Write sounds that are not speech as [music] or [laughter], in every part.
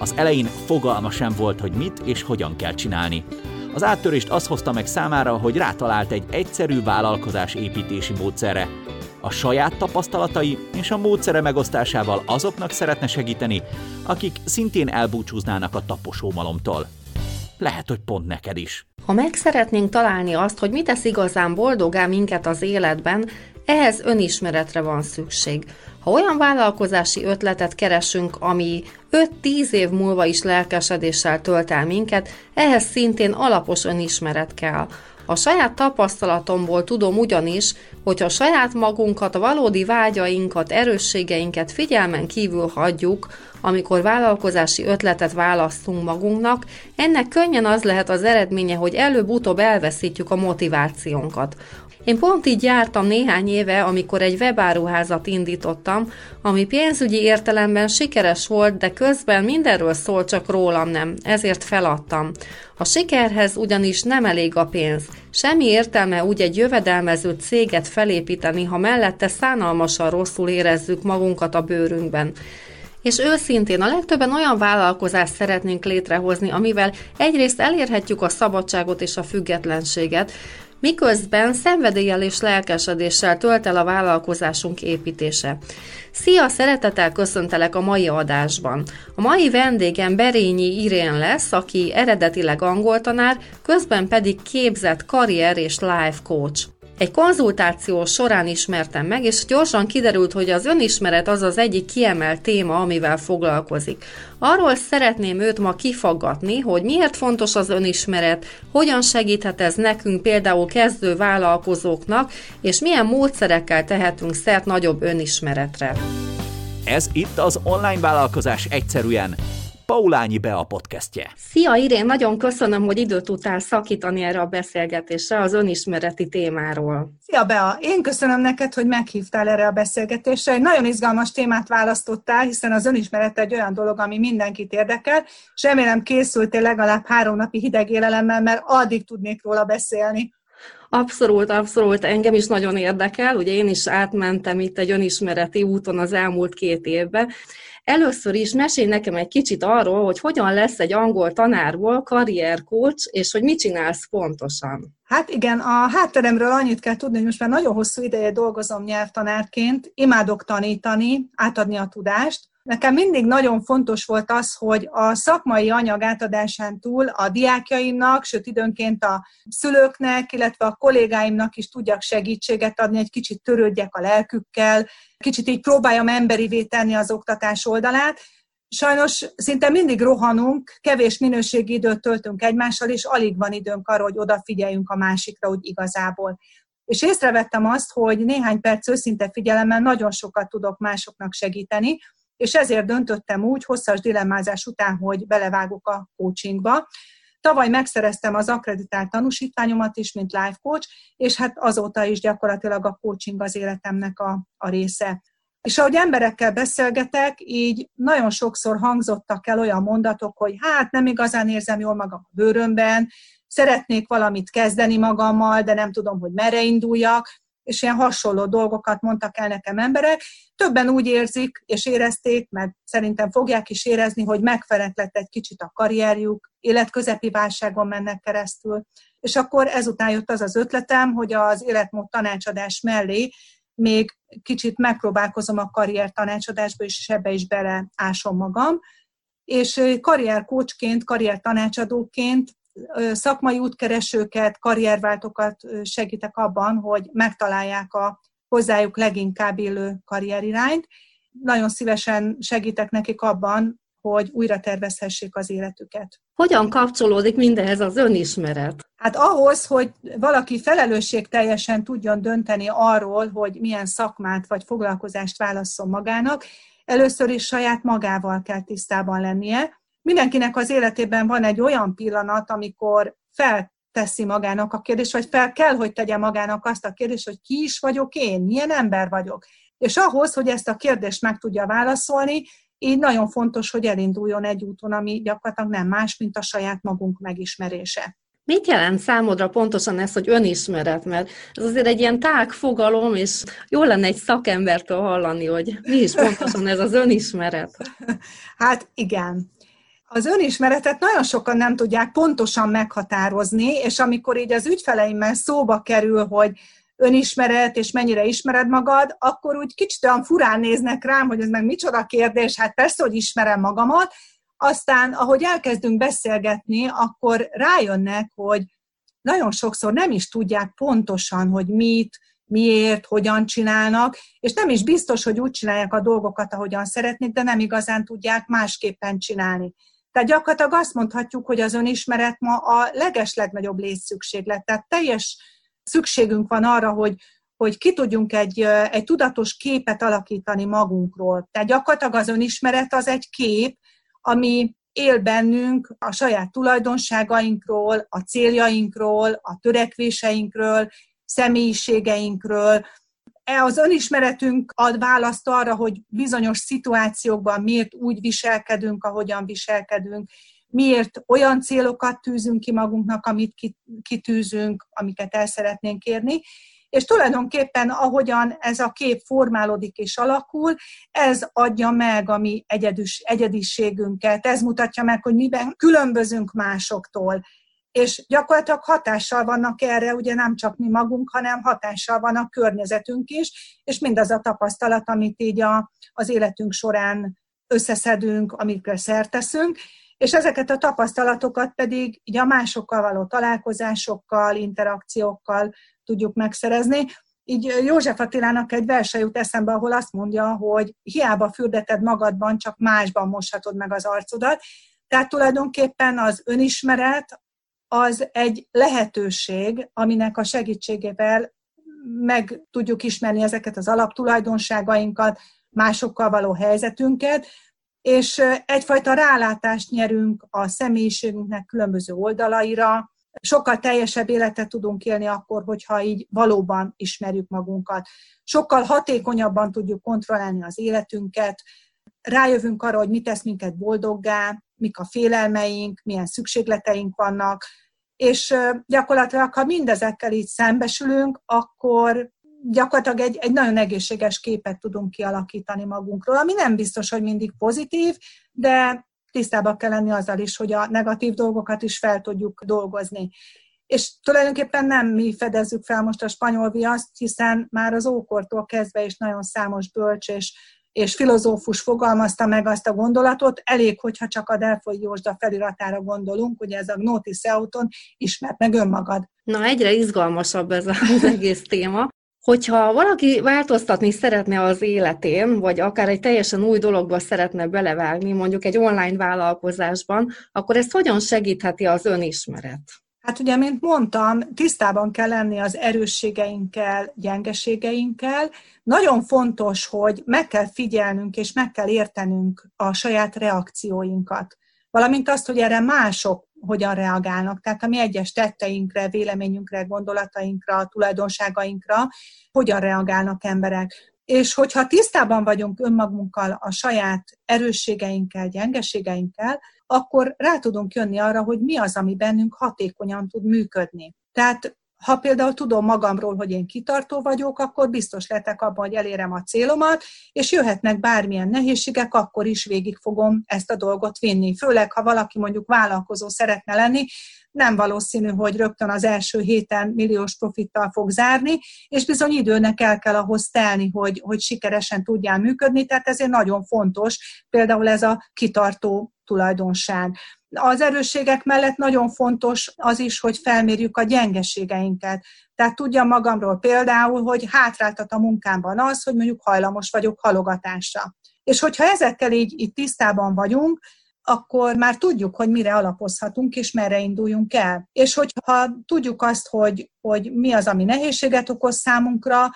Az elején fogalma sem volt, hogy mit és hogyan kell csinálni. Az áttörést az hozta meg számára, hogy rátalált egy egyszerű vállalkozás építési módszerre. A saját tapasztalatai és a módszere megosztásával azoknak szeretne segíteni, akik szintén elbúcsúznának a taposómalomtól. Lehet, hogy pont neked is. Ha meg szeretnénk találni azt, hogy mit tesz igazán boldogá minket az életben, ehhez önismeretre van szükség. Ha olyan vállalkozási ötletet keresünk, ami 5-10 év múlva is lelkesedéssel tölt el minket, ehhez szintén alapos önismeret kell. A saját tapasztalatomból tudom ugyanis, hogy a saját magunkat, a valódi vágyainkat, erősségeinket figyelmen kívül hagyjuk, amikor vállalkozási ötletet választunk magunknak, ennek könnyen az lehet az eredménye, hogy előbb-utóbb elveszítjük a motivációnkat. Én pont így jártam néhány éve, amikor egy webáruházat indítottam, ami pénzügyi értelemben sikeres volt, de közben mindenről szól, csak rólam nem, ezért feladtam. A sikerhez ugyanis nem elég a pénz. Semmi értelme úgy egy jövedelmező céget felépíteni, ha mellette szánalmasan rosszul érezzük magunkat a bőrünkben. És őszintén a legtöbben olyan vállalkozást szeretnénk létrehozni, amivel egyrészt elérhetjük a szabadságot és a függetlenséget, miközben szenvedéllyel és lelkesedéssel tölt el a vállalkozásunk építése. Szia, szeretettel köszöntelek a mai adásban. A mai vendégem Berényi Irén lesz, aki eredetileg angol tanár, közben pedig képzett karrier és life coach. Egy konzultáció során ismertem meg, és gyorsan kiderült, hogy az önismeret az az egyik kiemelt téma, amivel foglalkozik. Arról szeretném őt ma kifaggatni, hogy miért fontos az önismeret, hogyan segíthet ez nekünk például kezdő vállalkozóknak, és milyen módszerekkel tehetünk szert nagyobb önismeretre. Ez itt az online vállalkozás egyszerűen Paulányi a podcastje. Szia Irén, nagyon köszönöm, hogy időt tudtál szakítani erre a beszélgetésre az önismereti témáról. Szia Bea, én köszönöm neked, hogy meghívtál erre a beszélgetésre. Egy nagyon izgalmas témát választottál, hiszen az önismeret egy olyan dolog, ami mindenkit érdekel, és remélem készültél legalább három napi hideg élelemmel, mert addig tudnék róla beszélni. Abszolút, abszolút, engem is nagyon érdekel, ugye én is átmentem itt egy önismereti úton az elmúlt két évben, Először is mesélj nekem egy kicsit arról, hogy hogyan lesz egy angol tanárból karriercoach, és hogy mit csinálsz pontosan. Hát igen, a hátteremről annyit kell tudni, hogy most már nagyon hosszú ideje dolgozom nyelvtanárként, imádok tanítani, átadni a tudást, Nekem mindig nagyon fontos volt az, hogy a szakmai anyag átadásán túl a diákjaimnak, sőt időnként a szülőknek, illetve a kollégáimnak is tudjak segítséget adni, egy kicsit törődjek a lelkükkel, kicsit így próbáljam emberivé tenni az oktatás oldalát. Sajnos szinte mindig rohanunk, kevés minőségi időt töltünk egymással, és alig van időnk arra, hogy odafigyeljünk a másikra, úgy igazából. És észrevettem azt, hogy néhány perc őszinte figyelemmel nagyon sokat tudok másoknak segíteni, és ezért döntöttem úgy, hosszas dilemmázás után, hogy belevágok a coachingba. Tavaly megszereztem az akreditált tanúsítványomat is, mint life coach, és hát azóta is gyakorlatilag a coaching az életemnek a, a része. És ahogy emberekkel beszélgetek, így nagyon sokszor hangzottak el olyan mondatok, hogy hát nem igazán érzem jól magam a bőrömben, szeretnék valamit kezdeni magammal, de nem tudom, hogy merre induljak, és ilyen hasonló dolgokat mondtak el nekem emberek. Többen úgy érzik, és érezték, meg szerintem fogják is érezni, hogy megfelelt lett egy kicsit a karrierjük, életközepi válságon mennek keresztül. És akkor ezután jött az az ötletem, hogy az életmód tanácsadás mellé még kicsit megpróbálkozom a karrier tanácsadásba, és ebbe is beleásom magam. És karrierkócsként, karrier tanácsadóként szakmai útkeresőket, karrierváltókat segítek abban, hogy megtalálják a hozzájuk leginkább illő karrierirányt. Nagyon szívesen segítek nekik abban, hogy újra tervezhessék az életüket. Hogyan kapcsolódik mindehez az önismeret? Hát ahhoz, hogy valaki felelősség teljesen tudjon dönteni arról, hogy milyen szakmát vagy foglalkozást válasszon magának, először is saját magával kell tisztában lennie, mindenkinek az életében van egy olyan pillanat, amikor felteszi magának a kérdést, vagy fel kell, hogy tegye magának azt a kérdést, hogy ki is vagyok én, milyen ember vagyok. És ahhoz, hogy ezt a kérdést meg tudja válaszolni, így nagyon fontos, hogy elinduljon egy úton, ami gyakorlatilag nem más, mint a saját magunk megismerése. Mit jelent számodra pontosan ez, hogy önismeret? Mert ez azért egy ilyen tág fogalom, és jó lenne egy szakembertől hallani, hogy mi is pontosan ez az önismeret. [laughs] Hát igen. Az önismeretet nagyon sokan nem tudják pontosan meghatározni, és amikor így az ügyfeleimmel szóba kerül, hogy önismeret, és mennyire ismered magad, akkor úgy kicsit olyan furán néznek rám, hogy ez meg micsoda kérdés, hát persze, hogy ismerem magamat, aztán, ahogy elkezdünk beszélgetni, akkor rájönnek, hogy nagyon sokszor nem is tudják pontosan, hogy mit, miért, hogyan csinálnak, és nem is biztos, hogy úgy csinálják a dolgokat, ahogyan szeretnék, de nem igazán tudják másképpen csinálni. Tehát gyakorlatilag azt mondhatjuk, hogy az önismeret ma a leges legnagyobb létszükséglet. Tehát teljes szükségünk van arra, hogy, hogy ki tudjunk egy, egy tudatos képet alakítani magunkról. Tehát gyakorlatilag az önismeret az egy kép, ami él bennünk a saját tulajdonságainkról, a céljainkról, a törekvéseinkről, személyiségeinkről. E az önismeretünk ad választ arra, hogy bizonyos szituációkban miért úgy viselkedünk, ahogyan viselkedünk, miért olyan célokat tűzünk ki magunknak, amit kitűzünk, amiket el szeretnénk érni, és tulajdonképpen ahogyan ez a kép formálódik és alakul, ez adja meg a mi egyedüs, egyediségünket, ez mutatja meg, hogy miben különbözünk másoktól, és gyakorlatilag hatással vannak erre, ugye nem csak mi magunk, hanem hatással van a környezetünk is, és mindaz a tapasztalat, amit így a, az életünk során összeszedünk, amikre szerteszünk, és ezeket a tapasztalatokat pedig így a másokkal való találkozásokkal, interakciókkal tudjuk megszerezni. Így József Attilának egy verse jut eszembe, ahol azt mondja, hogy hiába fürdeted magadban, csak másban moshatod meg az arcodat. Tehát tulajdonképpen az önismeret az egy lehetőség, aminek a segítségével meg tudjuk ismerni ezeket az alaptulajdonságainkat, másokkal való helyzetünket, és egyfajta rálátást nyerünk a személyiségünknek különböző oldalaira, sokkal teljesebb életet tudunk élni akkor, hogyha így valóban ismerjük magunkat. Sokkal hatékonyabban tudjuk kontrollálni az életünket, rájövünk arra, hogy mit tesz minket boldoggá, mik a félelmeink, milyen szükségleteink vannak, és gyakorlatilag, ha mindezekkel így szembesülünk, akkor gyakorlatilag egy, egy nagyon egészséges képet tudunk kialakítani magunkról, ami nem biztos, hogy mindig pozitív, de tisztában kell lenni azzal is, hogy a negatív dolgokat is fel tudjuk dolgozni. És tulajdonképpen nem mi fedezzük fel most a spanyol viaszt, hiszen már az ókortól kezdve is nagyon számos bölcs és, és filozófus fogalmazta meg azt a gondolatot, elég, hogyha csak a Delfoy Józsda feliratára gondolunk, ugye ez a Gnotis Euton, ismert meg önmagad. Na, egyre izgalmasabb ez az egész téma. Hogyha valaki változtatni szeretne az életén, vagy akár egy teljesen új dologba szeretne belevágni, mondjuk egy online vállalkozásban, akkor ezt hogyan segítheti az önismeret? Hát ugye, mint mondtam, tisztában kell lenni az erősségeinkkel, gyengeségeinkkel. Nagyon fontos, hogy meg kell figyelnünk és meg kell értenünk a saját reakcióinkat. Valamint azt, hogy erre mások hogyan reagálnak. Tehát a mi egyes tetteinkre, véleményünkre, gondolatainkra, tulajdonságainkra hogyan reagálnak emberek. És hogyha tisztában vagyunk önmagunkkal, a saját erősségeinkkel, gyengeségeinkkel, akkor rá tudunk jönni arra, hogy mi az, ami bennünk hatékonyan tud működni. Tehát ha például tudom magamról, hogy én kitartó vagyok, akkor biztos lehetek abban, hogy elérem a célomat, és jöhetnek bármilyen nehézségek, akkor is végig fogom ezt a dolgot vinni. Főleg, ha valaki mondjuk vállalkozó szeretne lenni, nem valószínű, hogy rögtön az első héten milliós profittal fog zárni, és bizony időnek el kell ahhoz telni, hogy, hogy sikeresen tudjál működni, tehát ezért nagyon fontos például ez a kitartó tulajdonság. Az erősségek mellett nagyon fontos az is, hogy felmérjük a gyengeségeinket. Tehát tudjam magamról például, hogy hátráltat a munkámban az, hogy mondjuk hajlamos vagyok halogatásra. És hogyha ezekkel így, így tisztában vagyunk, akkor már tudjuk, hogy mire alapozhatunk, és merre induljunk el. És hogyha tudjuk azt, hogy, hogy mi az, ami nehézséget okoz számunkra,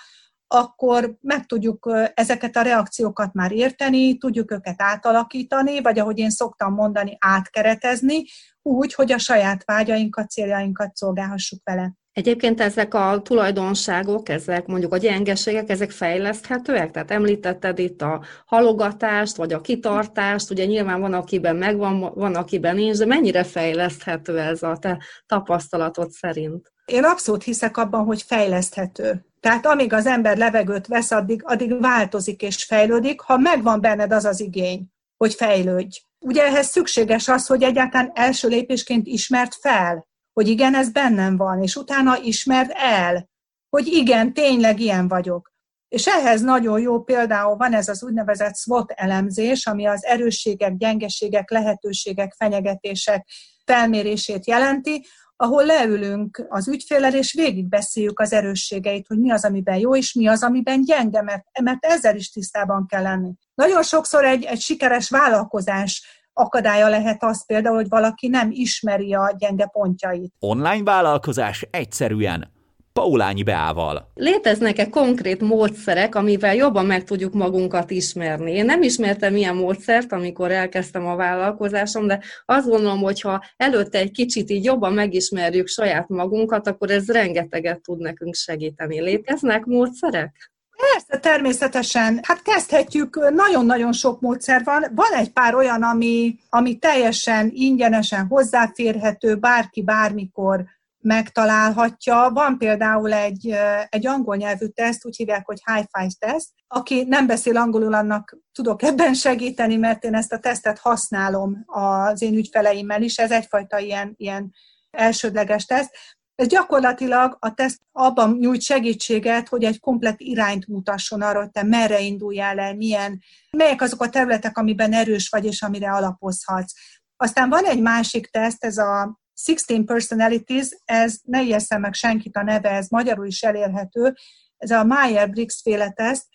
akkor meg tudjuk ezeket a reakciókat már érteni, tudjuk őket átalakítani, vagy ahogy én szoktam mondani, átkeretezni, úgy, hogy a saját vágyainkat, céljainkat szolgálhassuk vele. Egyébként ezek a tulajdonságok, ezek mondjuk a gyengeségek, ezek fejleszthetőek? Tehát említetted itt a halogatást, vagy a kitartást, ugye nyilván van, akiben megvan, van, akiben nincs, de mennyire fejleszthető ez a te tapasztalatod szerint? Én abszolút hiszek abban, hogy fejleszthető. Tehát amíg az ember levegőt vesz, addig, addig változik és fejlődik, ha megvan benned az az igény, hogy fejlődj. Ugye ehhez szükséges az, hogy egyáltalán első lépésként ismert fel, hogy igen, ez bennem van, és utána ismerd el, hogy igen, tényleg ilyen vagyok. És ehhez nagyon jó például van ez az úgynevezett SWOT elemzés, ami az erősségek, gyengeségek, lehetőségek, fenyegetések felmérését jelenti, ahol leülünk az ügyfélel, és végigbeszéljük az erősségeit, hogy mi az, amiben jó, és mi az, amiben gyenge, mert, mert ezzel is tisztában kell lenni. Nagyon sokszor egy, egy sikeres vállalkozás akadálya lehet az például, hogy valaki nem ismeri a gyenge pontjait. Online vállalkozás egyszerűen Paulányi Beával. Léteznek-e konkrét módszerek, amivel jobban meg tudjuk magunkat ismerni? Én nem ismertem ilyen módszert, amikor elkezdtem a vállalkozásom, de azt gondolom, hogy ha előtte egy kicsit így jobban megismerjük saját magunkat, akkor ez rengeteget tud nekünk segíteni. Léteznek módszerek? Persze, természetesen. Hát kezdhetjük, nagyon-nagyon sok módszer van. Van egy pár olyan, ami, ami teljesen ingyenesen hozzáférhető, bárki bármikor megtalálhatja. Van például egy, egy angol nyelvű teszt, úgy hívják, hogy High-Five teszt. Aki nem beszél angolul, annak tudok ebben segíteni, mert én ezt a tesztet használom az én ügyfeleimmel is. Ez egyfajta ilyen, ilyen elsődleges teszt. Ez gyakorlatilag a teszt abban nyújt segítséget, hogy egy komplet irányt mutasson arra, hogy te merre induljál el, milyen, melyek azok a területek, amiben erős vagy, és amire alapozhatsz. Aztán van egy másik teszt, ez a 16 Personalities, ez ne ijesszem meg senkit a neve, ez magyarul is elérhető, ez a Meyer-Briggs féle teszt,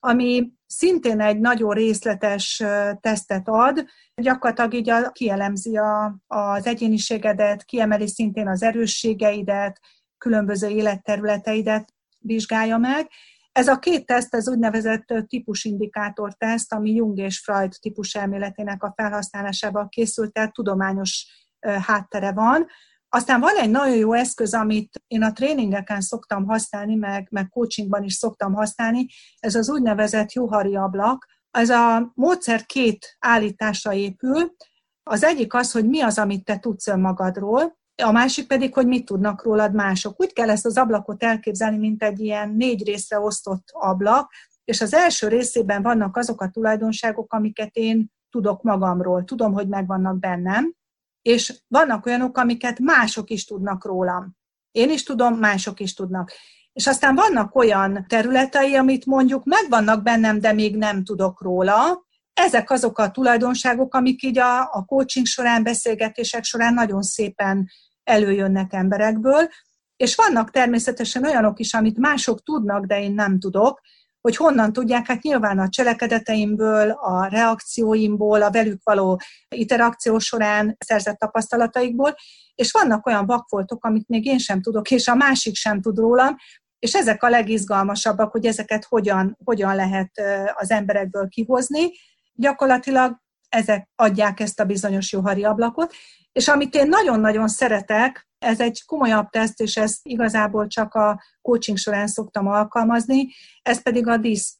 ami szintén egy nagyon részletes tesztet ad, gyakorlatilag így a, kielemzi a, az egyéniségedet, kiemeli szintén az erősségeidet, különböző életterületeidet vizsgálja meg. Ez a két teszt, ez úgynevezett típusindikátor teszt, ami Jung és Freud típus elméletének a felhasználásával készült, tehát tudományos háttere van. Aztán van egy nagyon jó eszköz, amit én a tréningeken szoktam használni, meg, meg coachingban is szoktam használni, ez az úgynevezett juhari ablak. Ez a módszer két állításra épül. Az egyik az, hogy mi az, amit te tudsz önmagadról, a másik pedig, hogy mit tudnak rólad mások. Úgy kell ezt az ablakot elképzelni, mint egy ilyen négy részre osztott ablak, és az első részében vannak azok a tulajdonságok, amiket én tudok magamról, tudom, hogy megvannak bennem, és vannak olyanok, amiket mások is tudnak rólam. Én is tudom, mások is tudnak. És aztán vannak olyan területei, amit mondjuk megvannak bennem, de még nem tudok róla. Ezek azok a tulajdonságok, amik így a, a coaching során, beszélgetések során nagyon szépen előjönnek emberekből, és vannak természetesen olyanok is, amit mások tudnak, de én nem tudok, hogy honnan tudják, hát nyilván a cselekedeteimből, a reakcióimból, a velük való interakció során szerzett tapasztalataikból, és vannak olyan vakfoltok, amit még én sem tudok, és a másik sem tud rólam, és ezek a legizgalmasabbak, hogy ezeket hogyan, hogyan lehet az emberekből kihozni. Gyakorlatilag ezek adják ezt a bizonyos juhari ablakot, és amit én nagyon-nagyon szeretek, ez egy komolyabb teszt, és ezt igazából csak a coaching során szoktam alkalmazni, ez pedig a DISC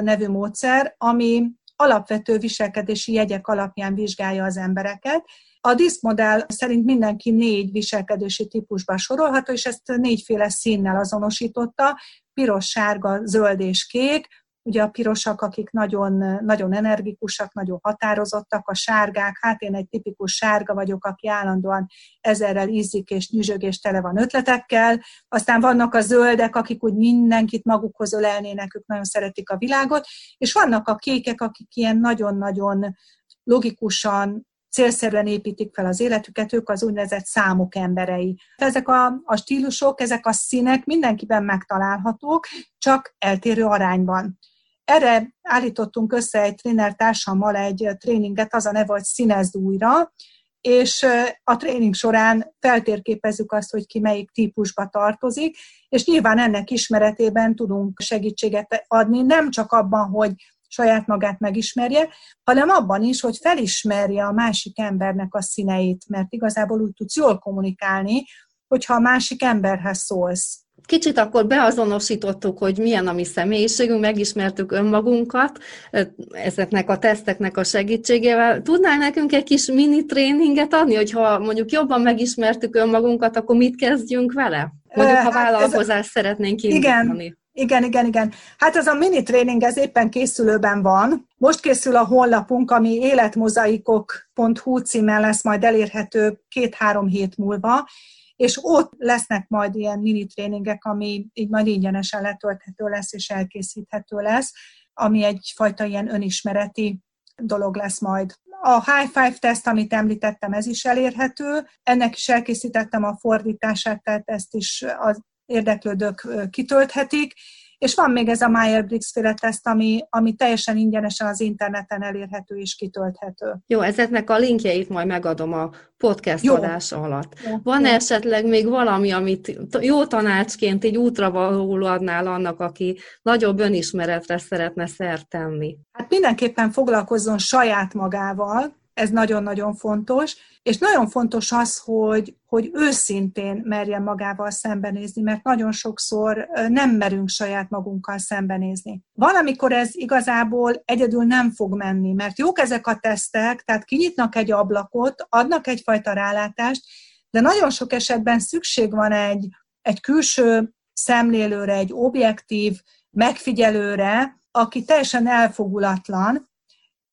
nevű módszer, ami alapvető viselkedési jegyek alapján vizsgálja az embereket. A DISC modell szerint mindenki négy viselkedési típusba sorolható, és ezt négyféle színnel azonosította, piros, sárga, zöld és kék, Ugye a pirosak, akik nagyon, nagyon energikusak, nagyon határozottak, a sárgák, hát én egy tipikus sárga vagyok, aki állandóan ezerrel ízik és nyüzsög és tele van ötletekkel. Aztán vannak a zöldek, akik úgy mindenkit magukhoz ölelnének, ők nagyon szeretik a világot, és vannak a kékek, akik ilyen nagyon-nagyon logikusan, célszerűen építik fel az életüket, ők az úgynevezett számok emberei. Ezek a, a stílusok, ezek a színek mindenkiben megtalálhatók, csak eltérő arányban. Erre állítottunk össze egy tréner társammal egy tréninget, az a neve, hogy színezd újra, és a tréning során feltérképezzük azt, hogy ki melyik típusba tartozik, és nyilván ennek ismeretében tudunk segítséget adni, nem csak abban, hogy saját magát megismerje, hanem abban is, hogy felismerje a másik embernek a színeit, mert igazából úgy tudsz jól kommunikálni, hogyha a másik emberhez szólsz. Kicsit akkor beazonosítottuk, hogy milyen a mi személyiségünk, megismertük önmagunkat ezeknek a teszteknek a segítségével. Tudnál nekünk egy kis mini tréninget adni, hogyha mondjuk jobban megismertük önmagunkat, akkor mit kezdjünk vele? Mondjuk, ha hát vállalkozást a... szeretnénk indítani. Igen, igen, igen, igen. Hát ez a mini tréning, ez éppen készülőben van. Most készül a honlapunk, ami életmozaikok.hu címen lesz majd elérhető két-három hét múlva, és ott lesznek majd ilyen mini tréningek, ami így majd ingyenesen letölthető lesz és elkészíthető lesz, ami egyfajta ilyen önismereti dolog lesz majd. A High Five teszt, amit említettem, ez is elérhető. Ennek is elkészítettem a fordítását, tehát ezt is az érdeklődők kitölthetik, és van még ez a Meyer-Briggs féle teszt, ami, ami teljesen ingyenesen az interneten elérhető és kitölthető. Jó, ezeknek a linkjeit majd megadom a podcast jó. adás alatt. Jó. Van jó. esetleg még valami, amit jó tanácsként így útra való adnál annak, aki nagyobb önismeretre szeretne szert tenni? Hát mindenképpen foglalkozzon saját magával, ez nagyon-nagyon fontos, és nagyon fontos az, hogy, hogy őszintén merjen magával szembenézni, mert nagyon sokszor nem merünk saját magunkkal szembenézni. Valamikor ez igazából egyedül nem fog menni, mert jók ezek a tesztek, tehát kinyitnak egy ablakot, adnak egyfajta rálátást, de nagyon sok esetben szükség van egy, egy külső szemlélőre, egy objektív megfigyelőre, aki teljesen elfogulatlan,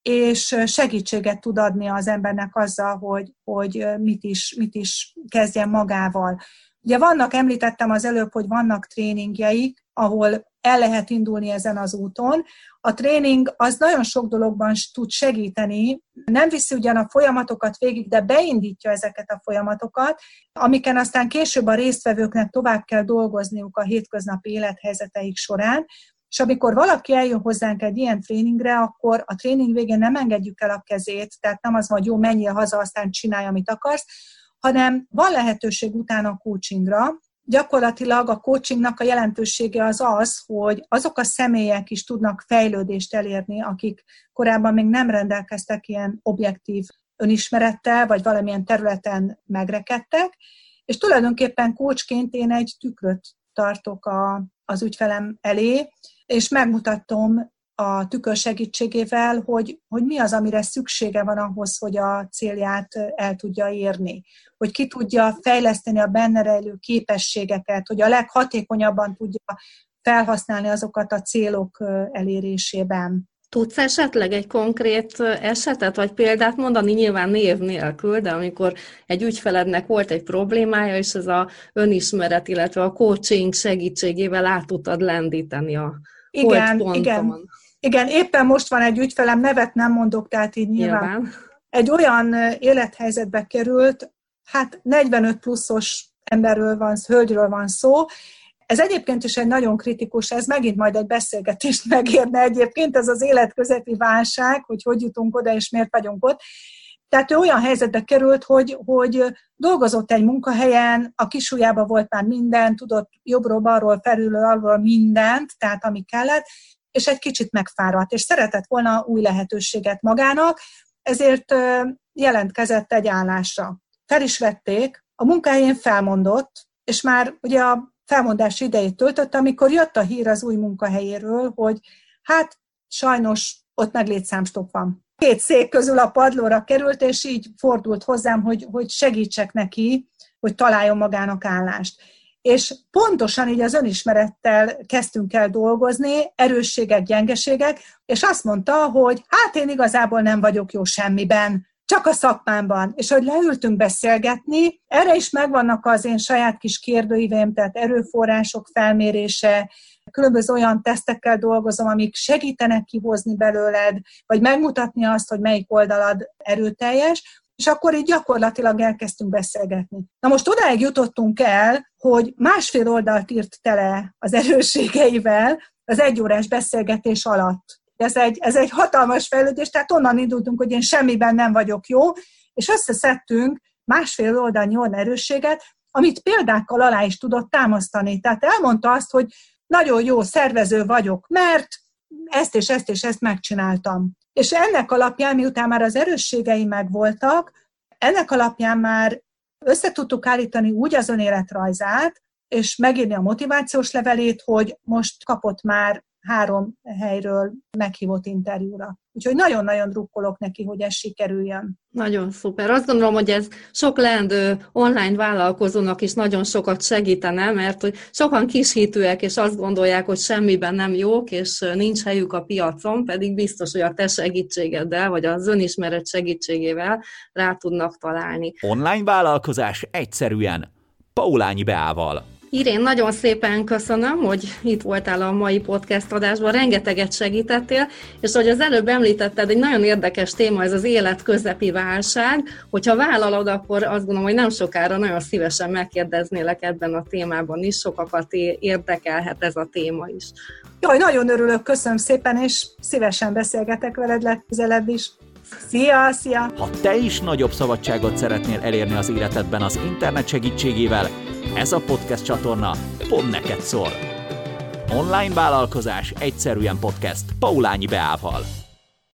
és segítséget tud adni az embernek azzal, hogy, hogy mit, is, mit is kezdjen magával. Ugye vannak, említettem az előbb, hogy vannak tréningjeik, ahol el lehet indulni ezen az úton. A tréning az nagyon sok dologban tud segíteni, nem viszi ugyan a folyamatokat végig, de beindítja ezeket a folyamatokat, amiken aztán később a résztvevőknek tovább kell dolgozniuk a hétköznapi élethelyzeteik során, és amikor valaki eljön hozzánk egy ilyen tréningre, akkor a tréning végén nem engedjük el a kezét, tehát nem az, hogy jó, menjél haza, aztán csinálj, amit akarsz, hanem van lehetőség utána a coachingra. Gyakorlatilag a coachingnak a jelentősége az az, hogy azok a személyek is tudnak fejlődést elérni, akik korábban még nem rendelkeztek ilyen objektív önismerettel, vagy valamilyen területen megrekedtek, és tulajdonképpen coachként én egy tükröt tartok a, az ügyfelem elé, és megmutatom a tükör segítségével, hogy, hogy mi az, amire szüksége van ahhoz, hogy a célját el tudja érni. Hogy ki tudja fejleszteni a benne rejlő képességeket, hogy a leghatékonyabban tudja felhasználni azokat a célok elérésében. Tudsz esetleg egy konkrét esetet, vagy példát mondani, nyilván név nélkül, de amikor egy ügyfelednek volt egy problémája, és ez a önismeret, illetve a coaching segítségével át tudtad lendíteni a igen, ponton. igen. Igen, éppen most van egy ügyfelem, nevet nem mondok, tehát így nyilván. nyilván. Egy olyan élethelyzetbe került, hát 45 pluszos emberről van, hölgyről van szó, ez egyébként is egy nagyon kritikus, ez megint majd egy beszélgetést [laughs] megérne egyébként, ez az életközepi válság, hogy hogy jutunk oda, és miért vagyunk ott. Tehát ő olyan helyzetbe került, hogy, hogy dolgozott egy munkahelyen, a kisujjába volt már minden, tudott jobbról, balról, felülről, alulról mindent, tehát ami kellett, és egy kicsit megfáradt, és szeretett volna új lehetőséget magának, ezért jelentkezett egy állásra. Fel is vették, a munkahelyén felmondott, és már ugye a felmondás idejét töltött, amikor jött a hír az új munkahelyéről, hogy hát sajnos ott meg létszámstop van. Két szék közül a padlóra került, és így fordult hozzám, hogy, hogy segítsek neki, hogy találjon magának állást. És pontosan így az önismerettel kezdtünk el dolgozni, erősségek, gyengeségek, és azt mondta, hogy hát én igazából nem vagyok jó semmiben, csak a szakmámban, és hogy leültünk beszélgetni, erre is megvannak az én saját kis kérdőíveim, tehát erőforrások felmérése, különböző olyan tesztekkel dolgozom, amik segítenek kihozni belőled, vagy megmutatni azt, hogy melyik oldalad erőteljes, és akkor így gyakorlatilag elkezdtünk beszélgetni. Na most odáig jutottunk el, hogy másfél oldalt írt tele az erősségeivel az egyórás beszélgetés alatt. Ez egy, ez egy hatalmas fejlődés, tehát onnan indultunk, hogy én semmiben nem vagyok jó, és összeszedtünk másfél oldalnyi olyan erősséget, amit példákkal alá is tudott támasztani. Tehát elmondta azt, hogy nagyon jó szervező vagyok, mert ezt és ezt és ezt megcsináltam. És ennek alapján, miután már az erősségei megvoltak, ennek alapján már össze tudtuk állítani úgy az önéletrajzát, és megírni a motivációs levelét, hogy most kapott már három helyről meghívott interjúra. Úgyhogy nagyon-nagyon drukkolok neki, hogy ez sikerüljön. Nagyon szuper. Azt gondolom, hogy ez sok leendő online vállalkozónak is nagyon sokat segítene, mert hogy sokan kishitűek, és azt gondolják, hogy semmiben nem jók, és nincs helyük a piacon, pedig biztos, hogy a te segítségeddel, vagy az önismeret segítségével rá tudnak találni. Online vállalkozás egyszerűen Paulányi Beával. Irén, nagyon szépen köszönöm, hogy itt voltál a mai podcast adásban, rengeteget segítettél, és hogy az előbb említetted, egy nagyon érdekes téma ez az élet közepi válság. Hogyha vállalod, akkor azt gondolom, hogy nem sokára nagyon szívesen megkérdeznélek ebben a témában is, sokakat érdekelhet ez a téma is. Jaj, nagyon örülök, köszönöm szépen, és szívesen beszélgetek veled legközelebb is. Szia, szia! Ha te is nagyobb szabadságot szeretnél elérni az életedben az internet segítségével, ez a podcast csatorna pont neked szól. Online vállalkozás egyszerűen podcast Paulányi Beával.